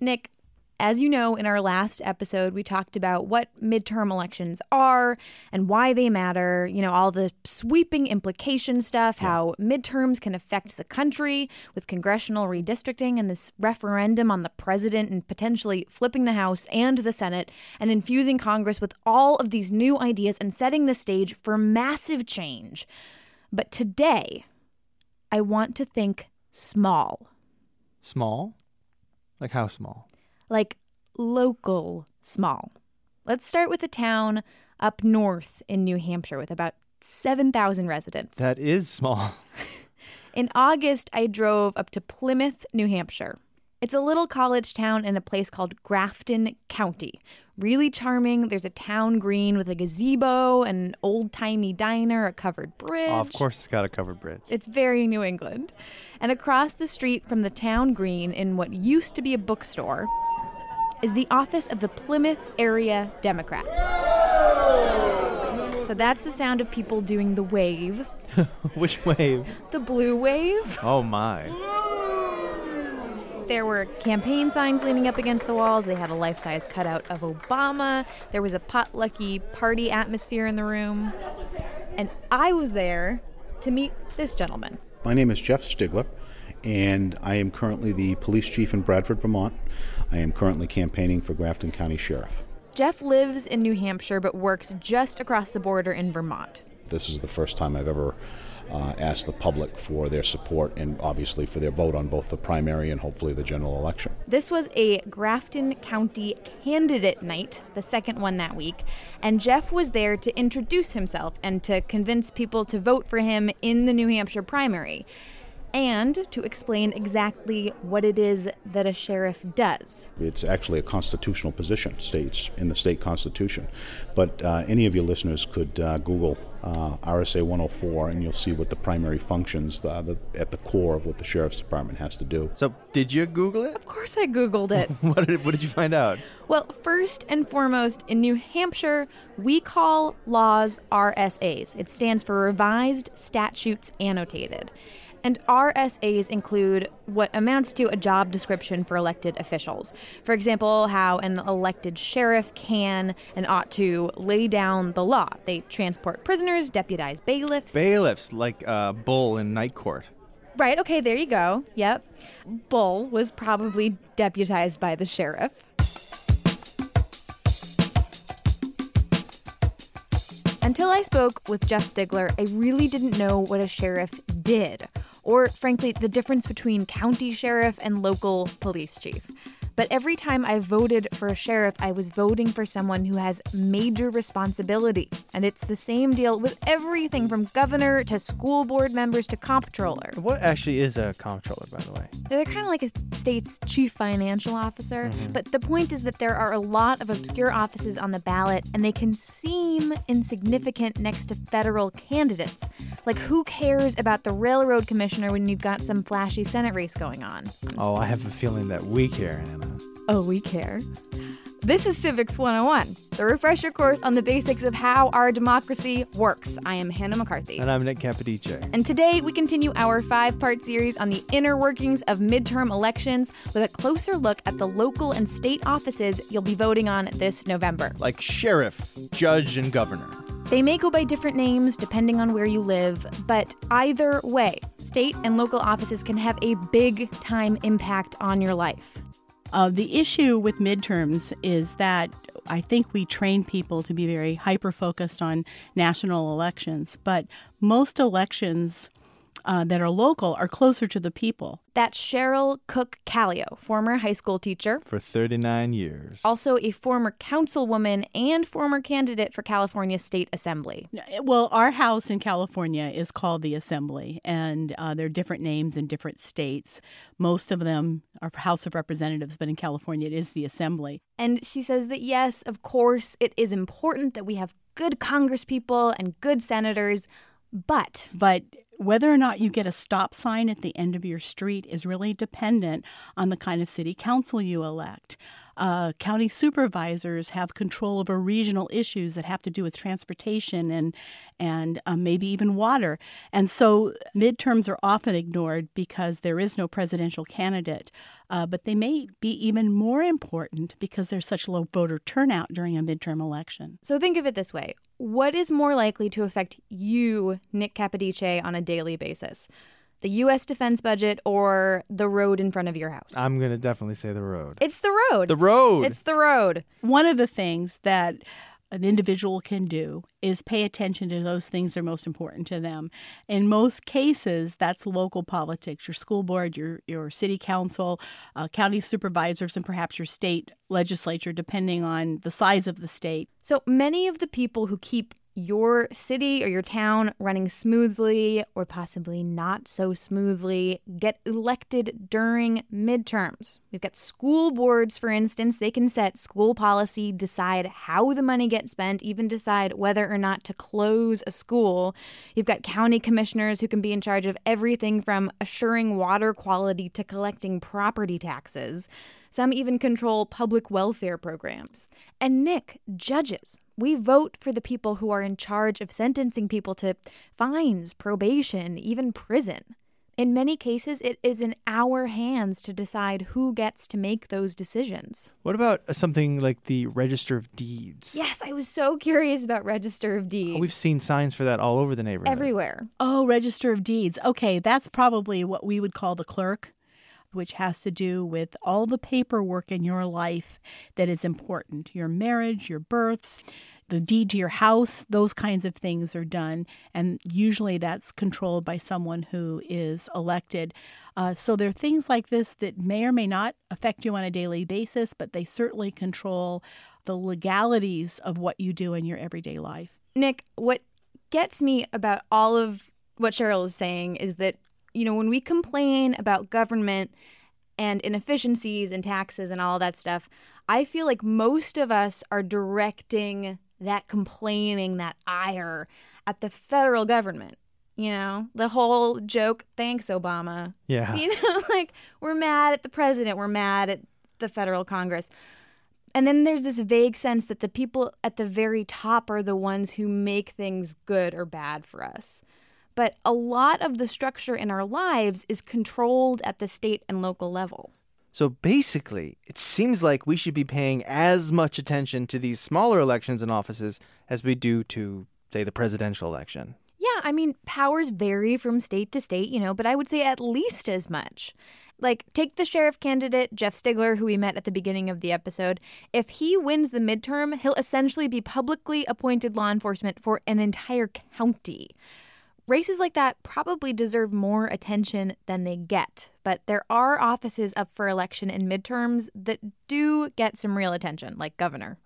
Nick, as you know, in our last episode, we talked about what midterm elections are and why they matter, you know, all the sweeping implication stuff, yeah. how midterms can affect the country with congressional redistricting and this referendum on the president and potentially flipping the House and the Senate and infusing Congress with all of these new ideas and setting the stage for massive change. But today, I want to think small. Small? Like how small? Like local small. Let's start with a town up north in New Hampshire with about 7,000 residents. That is small. in August, I drove up to Plymouth, New Hampshire. It's a little college town in a place called Grafton County. Really charming. There's a town green with a gazebo, an old timey diner, a covered bridge. Oh, of course, it's got a covered bridge. It's very New England. And across the street from the town green, in what used to be a bookstore, is the office of the Plymouth Area Democrats. So that's the sound of people doing the wave. Which wave? The blue wave. Oh my. There were campaign signs leaning up against the walls. They had a life size cutout of Obama. There was a potlucky party atmosphere in the room. And I was there to meet this gentleman. My name is Jeff Stigler, and I am currently the police chief in Bradford, Vermont. I am currently campaigning for Grafton County Sheriff. Jeff lives in New Hampshire but works just across the border in Vermont. This is the first time I've ever uh, ask the public for their support and obviously for their vote on both the primary and hopefully the general election. This was a Grafton County candidate night, the second one that week, and Jeff was there to introduce himself and to convince people to vote for him in the New Hampshire primary and to explain exactly what it is that a sheriff does. It's actually a constitutional position, states in the state constitution. But uh, any of your listeners could uh, Google uh, RSA 104 and you'll see what the primary functions uh, the, at the core of what the sheriff's department has to do. So, did you Google it? Of course, I Googled it. what, did, what did you find out? Well, first and foremost, in New Hampshire, we call laws RSAs. It stands for Revised Statutes Annotated. And RSAs include what amounts to a job description for elected officials. For example, how an elected sheriff can and ought to lay down the law. They transport prisoners, deputize bailiffs. Bailiffs, like uh, Bull in Night Court. Right, okay, there you go. Yep. Bull was probably deputized by the sheriff. Until I spoke with Jeff Stigler, I really didn't know what a sheriff did or frankly, the difference between county sheriff and local police chief. But every time I voted for a sheriff, I was voting for someone who has major responsibility. And it's the same deal with everything from governor to school board members to comptroller. What actually is a comptroller, by the way? They're kind of like a state's chief financial officer. Mm-hmm. But the point is that there are a lot of obscure offices on the ballot, and they can seem insignificant next to federal candidates. Like, who cares about the railroad commissioner when you've got some flashy Senate race going on? Oh, I have a feeling that we care, Hannah. Oh, we care. This is Civics 101, the refresher course on the basics of how our democracy works. I am Hannah McCarthy. And I'm Nick Capodice. And today we continue our five part series on the inner workings of midterm elections with a closer look at the local and state offices you'll be voting on this November. Like sheriff, judge, and governor. They may go by different names depending on where you live, but either way, state and local offices can have a big time impact on your life. Uh, the issue with midterms is that I think we train people to be very hyper focused on national elections, but most elections uh, that are local are closer to the people. That's Cheryl Cook Kallio, former high school teacher, For 39 years. also a former councilwoman and former candidate for California State Assembly. Well, our house in California is called the Assembly, and uh, there are different names in different states. Most of them are House of Representatives, but in California it is the Assembly. And she says that yes, of course, it is important that we have good congresspeople and good senators, but But whether or not you get a stop sign at the end of your street is really dependent on the kind of city council you elect. Uh, county supervisors have control over regional issues that have to do with transportation and and uh, maybe even water. And so midterms are often ignored because there is no presidential candidate. Uh, but they may be even more important because there's such low voter turnout during a midterm election. So think of it this way What is more likely to affect you, Nick Capodice, on a daily basis? The U.S. defense budget or the road in front of your house? I'm going to definitely say the road. it's the road. The It's- road. It's the road. One of the things that an individual can do is pay attention to those things that are most important to them. In most cases, that's local politics, your school board, your, your city council, uh, county supervisors, and perhaps your state legislature, depending on the size of the state. So many of the people who keep your city or your town running smoothly or possibly not so smoothly get elected during midterms. We've got school boards, for instance, they can set school policy, decide how the money gets spent, even decide whether or not to close a school. You've got county commissioners who can be in charge of everything from assuring water quality to collecting property taxes. Some even control public welfare programs. And Nick, judges. We vote for the people who are in charge of sentencing people to fines, probation, even prison. In many cases, it is in our hands to decide who gets to make those decisions. What about uh, something like the Register of Deeds? Yes, I was so curious about Register of Deeds. We've seen signs for that all over the neighborhood. everywhere. Oh, Register of Deeds. Okay, that's probably what we would call the clerk, which has to do with all the paperwork in your life that is important your marriage, your births, the deed to your house, those kinds of things are done. And usually that's controlled by someone who is elected. Uh, so there are things like this that may or may not affect you on a daily basis, but they certainly control the legalities of what you do in your everyday life. Nick, what gets me about all of what Cheryl is saying is that, you know, when we complain about government and inefficiencies and taxes and all that stuff, I feel like most of us are directing that complaining, that ire at the federal government. You know, the whole joke, thanks, Obama. Yeah. You know, like we're mad at the president, we're mad at the federal Congress. And then there's this vague sense that the people at the very top are the ones who make things good or bad for us. But a lot of the structure in our lives is controlled at the state and local level. So basically, it seems like we should be paying as much attention to these smaller elections and offices as we do to, say, the presidential election. Yeah, I mean, powers vary from state to state, you know, but I would say at least as much. Like, take the sheriff candidate, Jeff Stigler, who we met at the beginning of the episode. If he wins the midterm, he'll essentially be publicly appointed law enforcement for an entire county. Races like that probably deserve more attention than they get, but there are offices up for election in midterms that do get some real attention, like governor.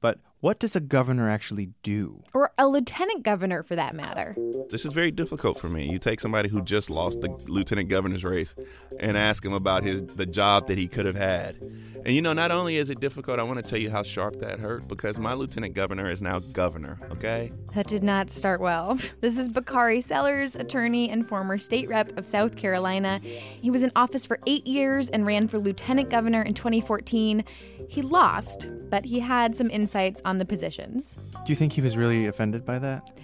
But what does a governor actually do? Or a lieutenant governor, for that matter. This is very difficult for me. You take somebody who just lost the lieutenant governor's race and ask him about his the job that he could have had. And you know, not only is it difficult, I want to tell you how sharp that hurt because my lieutenant governor is now governor, okay? That did not start well. This is Bakari Sellers, attorney and former state rep of South Carolina. He was in office for eight years and ran for lieutenant governor in 2014. He lost, but he had some insights on the positions. Do you think he was really offended by that?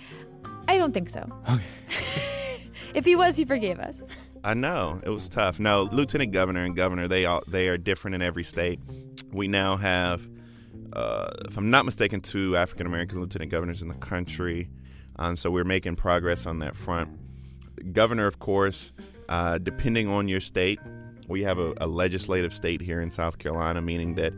I don't think so. if he was, he forgave us. I know it was tough. No, lieutenant governor and governor they all they are different in every state. We now have, uh, if I'm not mistaken, two African American lieutenant governors in the country. Um, so we're making progress on that front. Governor, of course, uh, depending on your state, we have a, a legislative state here in South Carolina, meaning that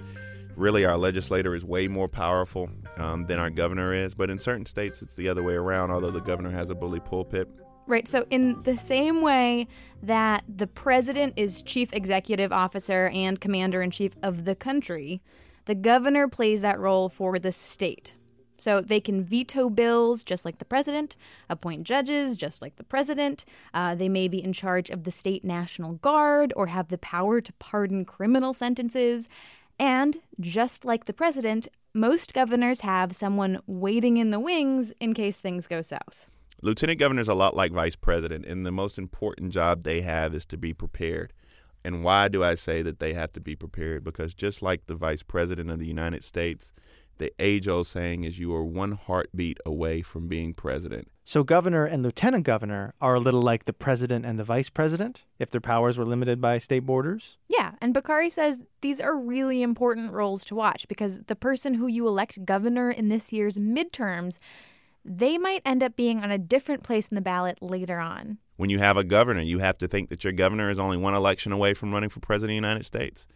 really our legislator is way more powerful um, than our governor is. But in certain states, it's the other way around. Although the governor has a bully pulpit, Right. So, in the same way that the president is chief executive officer and commander in chief of the country, the governor plays that role for the state. So they can veto bills just like the president, appoint judges just like the president. Uh, they may be in charge of the state national guard or have the power to pardon criminal sentences. And just like the president, most governors have someone waiting in the wings in case things go south. Lieutenant governor is a lot like vice president, and the most important job they have is to be prepared. And why do I say that they have to be prepared? Because just like the vice president of the United States, the age old saying is you are one heartbeat away from being president. So, governor and lieutenant governor are a little like the president and the vice president if their powers were limited by state borders? Yeah, and Bakari says these are really important roles to watch because the person who you elect governor in this year's midterms, they might end up being on a different place in the ballot later on. When you have a governor, you have to think that your governor is only one election away from running for president of the United States.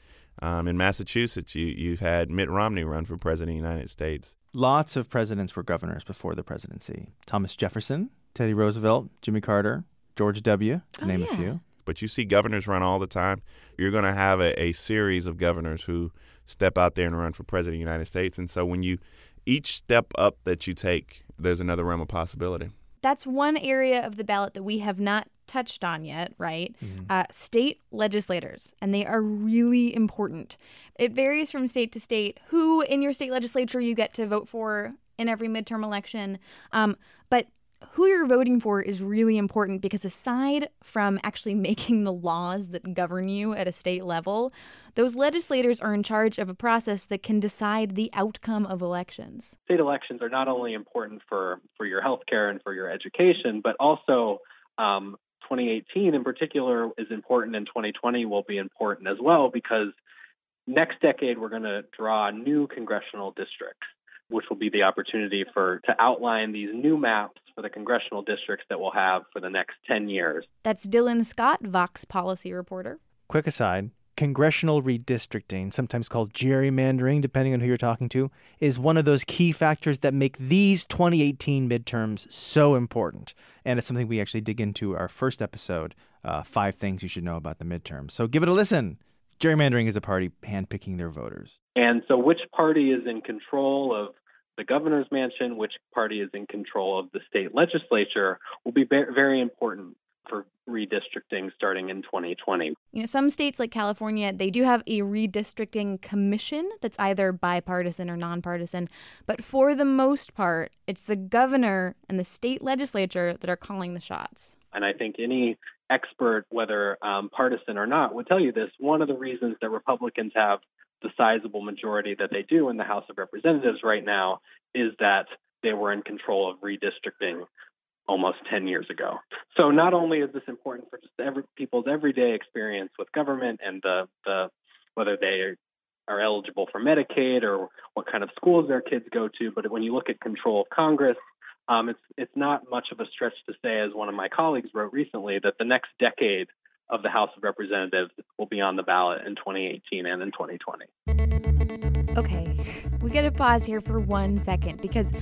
Um, in Massachusetts, you, you've had Mitt Romney run for president of the United States. Lots of presidents were governors before the presidency Thomas Jefferson, Teddy Roosevelt, Jimmy Carter, George W., to Oh, name yeah. a few. But you see governors run all the time. You're going to have a, a series of governors who step out there and run for president of the United States. And so when you, each step up that you take, there's another realm of possibility. That's one area of the ballot that we have not touched on yet, right? Uh, state legislators, and they are really important. It varies from state to state who in your state legislature you get to vote for in every midterm election. Um, but who you're voting for is really important because aside from actually making the laws that govern you at a state level, those legislators are in charge of a process that can decide the outcome of elections. state elections are not only important for, for your health care and for your education, but also um, 2018 in particular is important and 2020 will be important as well because next decade we're going to draw new congressional districts, which will be the opportunity for to outline these new maps for the congressional districts that we'll have for the next 10 years. That's Dylan Scott, Vox policy reporter. Quick aside congressional redistricting, sometimes called gerrymandering, depending on who you're talking to, is one of those key factors that make these 2018 midterms so important. And it's something we actually dig into our first episode uh, Five Things You Should Know About the Midterms. So give it a listen. Gerrymandering is a party handpicking their voters. And so, which party is in control of the governor's mansion, which party is in control of the state legislature, will be very important for redistricting starting in 2020. You know, some states like California, they do have a redistricting commission that's either bipartisan or nonpartisan, but for the most part, it's the governor and the state legislature that are calling the shots. And I think any expert, whether um, partisan or not, would tell you this. One of the reasons that Republicans have the sizable majority that they do in the House of Representatives right now is that they were in control of redistricting almost 10 years ago. So not only is this important for just every, people's everyday experience with government and the, the whether they are eligible for Medicaid or what kind of schools their kids go to, but when you look at control of Congress, um, it's it's not much of a stretch to say, as one of my colleagues wrote recently, that the next decade of the House of Representatives will be on the ballot in 2018 and in 2020. Okay, we gotta pause here for one second because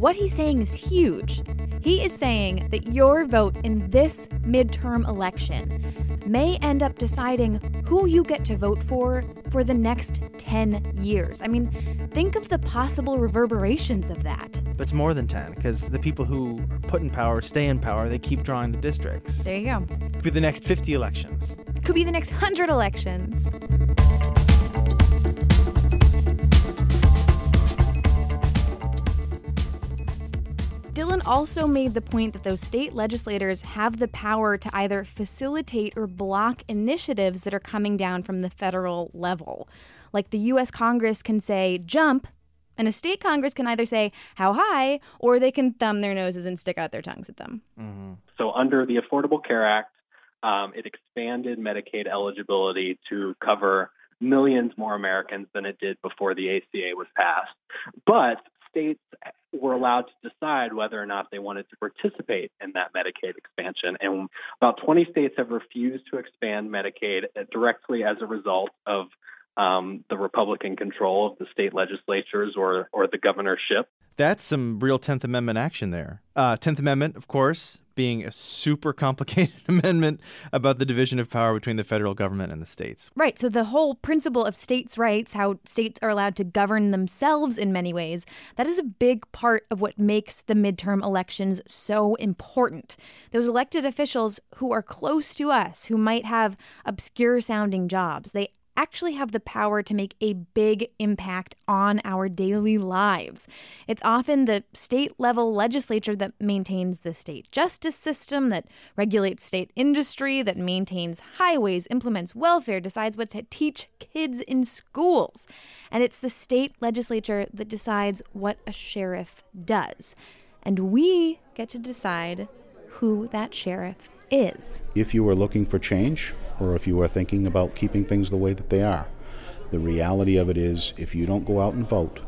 what he's saying is huge. He is saying that your vote in this midterm election may end up deciding who you get to vote for for the next 10 years. I mean, think of the possible reverberations of that. But it's more than 10 because the people who are put in power stay in power. They keep drawing the districts. There you go. Could be the next 50 elections. Could be the next 100 elections. Also made the point that those state legislators have the power to either facilitate or block initiatives that are coming down from the federal level. Like the US Congress can say, jump, and a state Congress can either say, how high, or they can thumb their noses and stick out their tongues at them. Mm-hmm. So under the Affordable Care Act, um, it expanded Medicaid eligibility to cover millions more Americans than it did before the ACA was passed. But states were allowed to decide whether or not they wanted to participate in that Medicaid expansion. And about 20 states have refused to expand Medicaid directly as a result of um, the Republican control of the state legislatures or, or the governorship. That's some real 10th Amendment action there. Uh, 10th Amendment, of course, being a super complicated amendment about the division of power between the federal government and the states. Right. So the whole principle of states' rights, how states are allowed to govern themselves in many ways, that is a big part of what makes the midterm elections so important. Those elected officials who are close to us, who might have obscure sounding jobs, they actually have the power to make a big impact on our daily lives. It's often the state level legislature that maintains the state justice system, that regulates state industry, that maintains highways, implements welfare, decides what to teach kids in schools. And it's the state legislature that decides what a sheriff does. And we get to decide who that sheriff is. If you are looking for change, or if you are thinking about keeping things the way that they are, the reality of it is if you don't go out and vote,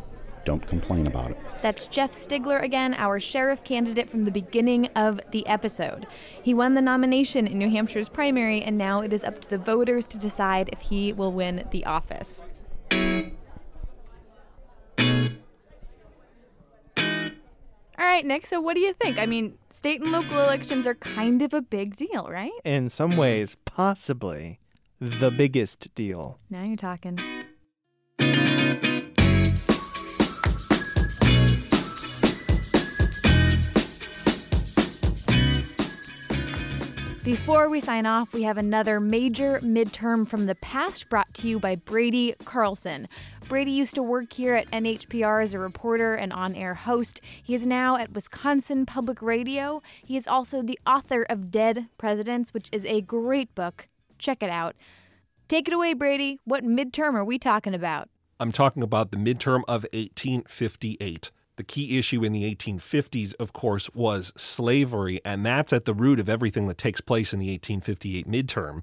don't complain about it. That's Jeff Stigler again, our sheriff candidate from the beginning of the episode. He won the nomination in New Hampshire's primary, and now it is up to the voters to decide if he will win the office. All right, Nick, so what do you think? I mean, state and local elections are kind of a big deal, right? In some ways, possibly the biggest deal. Now you're talking. Before we sign off, we have another major midterm from the past brought to you by Brady Carlson. Brady used to work here at NHPR as a reporter and on air host. He is now at Wisconsin Public Radio. He is also the author of Dead Presidents, which is a great book. Check it out. Take it away, Brady. What midterm are we talking about? I'm talking about the midterm of 1858. The key issue in the 1850s, of course, was slavery, and that's at the root of everything that takes place in the 1858 midterm.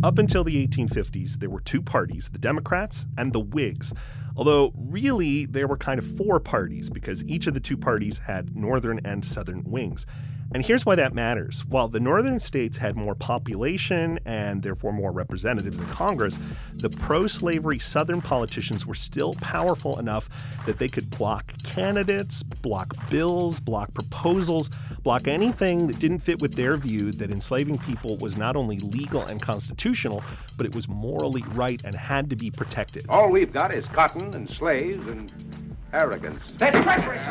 Up until the 1850s, there were two parties, the Democrats and the Whigs. Although, really, there were kind of four parties because each of the two parties had northern and southern wings. And here's why that matters. While the northern states had more population and therefore more representatives in Congress, the pro slavery southern politicians were still powerful enough that they could block candidates, block bills, block proposals, block anything that didn't fit with their view that enslaving people was not only legal and constitutional, but it was morally right and had to be protected. All we've got is cotton and slaves and arrogance. That's treacherous!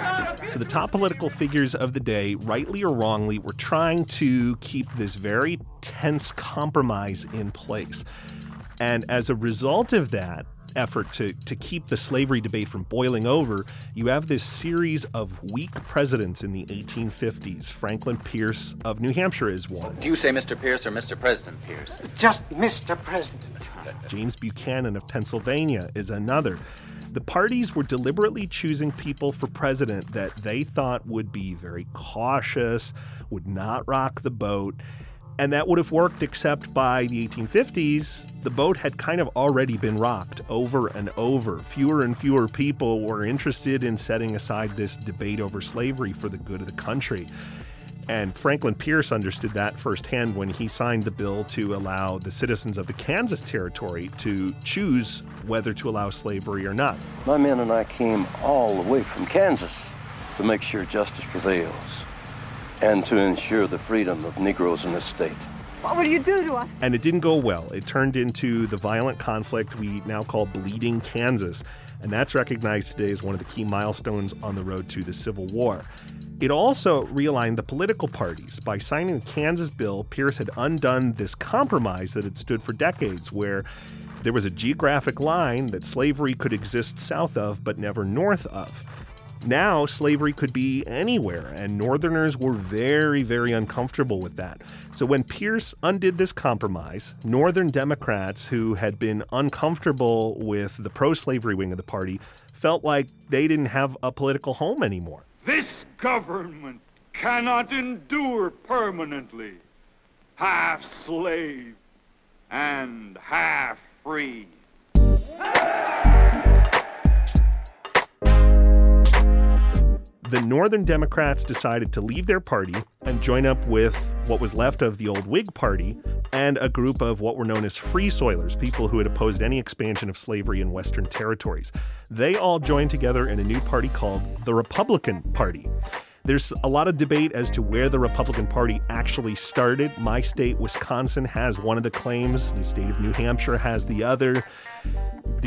So the top political figures of the day, rightly or wrongly, were trying to keep this very tense compromise in place. And as a result of that effort to, to keep the slavery debate from boiling over, you have this series of weak presidents in the 1850s. Franklin Pierce of New Hampshire is one. Do you say Mr. Pierce or Mr. President Pierce? Just Mr. President. James Buchanan of Pennsylvania is another. The parties were deliberately choosing people for president that they thought would be very cautious, would not rock the boat. And that would have worked, except by the 1850s, the boat had kind of already been rocked over and over. Fewer and fewer people were interested in setting aside this debate over slavery for the good of the country. And Franklin Pierce understood that firsthand when he signed the bill to allow the citizens of the Kansas Territory to choose whether to allow slavery or not. My men and I came all the way from Kansas to make sure justice prevails and to ensure the freedom of Negroes in this state. What will you do to us? And it didn't go well. It turned into the violent conflict we now call Bleeding Kansas. And that's recognized today as one of the key milestones on the road to the Civil War. It also realigned the political parties. By signing the Kansas bill, Pierce had undone this compromise that had stood for decades, where there was a geographic line that slavery could exist south of but never north of. Now, slavery could be anywhere, and Northerners were very, very uncomfortable with that. So, when Pierce undid this compromise, Northern Democrats who had been uncomfortable with the pro slavery wing of the party felt like they didn't have a political home anymore. This government cannot endure permanently. Half slave and half free. The Northern Democrats decided to leave their party and join up with what was left of the old Whig Party and a group of what were known as Free Soilers, people who had opposed any expansion of slavery in Western territories. They all joined together in a new party called the Republican Party. There's a lot of debate as to where the Republican Party actually started. My state, Wisconsin, has one of the claims, the state of New Hampshire has the other.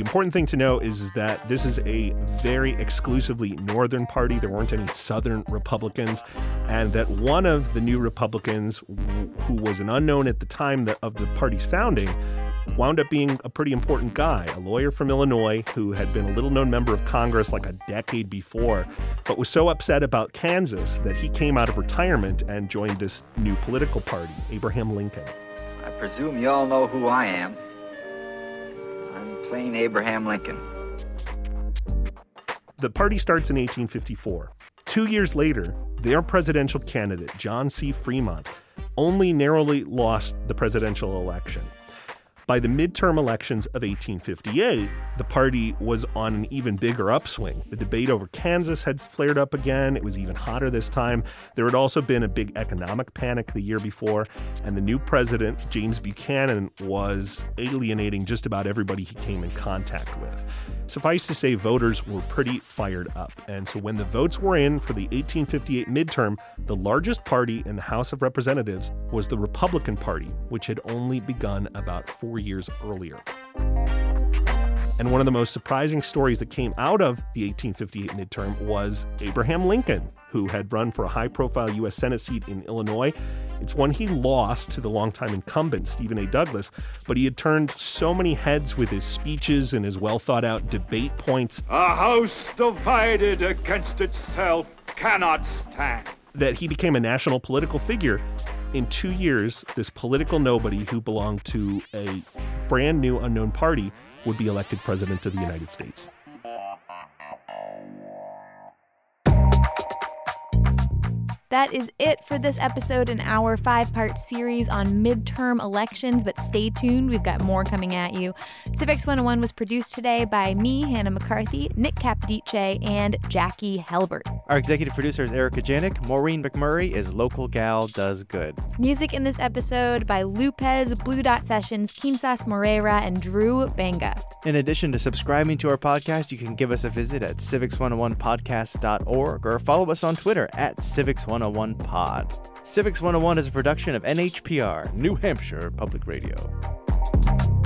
The important thing to know is that this is a very exclusively Northern party. There weren't any Southern Republicans, and that one of the new Republicans, who was an unknown at the time of the party's founding, wound up being a pretty important guy, a lawyer from Illinois who had been a little known member of Congress like a decade before, but was so upset about Kansas that he came out of retirement and joined this new political party, Abraham Lincoln. I presume you all know who I am. Plain Abraham Lincoln. The party starts in 1854. Two years later, their presidential candidate, John C. Fremont, only narrowly lost the presidential election. By the midterm elections of 1858, the party was on an even bigger upswing. The debate over Kansas had flared up again. It was even hotter this time. There had also been a big economic panic the year before, and the new president, James Buchanan, was alienating just about everybody he came in contact with. Suffice to say, voters were pretty fired up. And so when the votes were in for the 1858 midterm, the largest party in the House of Representatives was the Republican Party, which had only begun about four years earlier. And one of the most surprising stories that came out of the 1858 midterm was Abraham Lincoln, who had run for a high profile U.S. Senate seat in Illinois. It's one he lost to the longtime incumbent, Stephen A. Douglas, but he had turned so many heads with his speeches and his well thought out debate points. A house divided against itself cannot stand. That he became a national political figure. In two years, this political nobody who belonged to a brand new unknown party would be elected president of the United States. That is it for this episode in our five part series on midterm elections, but stay tuned. We've got more coming at you. Civics 101 was produced today by me, Hannah McCarthy, Nick Capodice, and Jackie Helbert. Our executive producer is Erica Janik. Maureen McMurray is Local Gal Does Good. Music in this episode by Lupez, Blue Dot Sessions, Kinsas Moreira, and Drew Banga. In addition to subscribing to our podcast, you can give us a visit at civics101podcast.org or follow us on Twitter at civics101 pod. Civics 101 is a production of NHPR, New Hampshire Public Radio.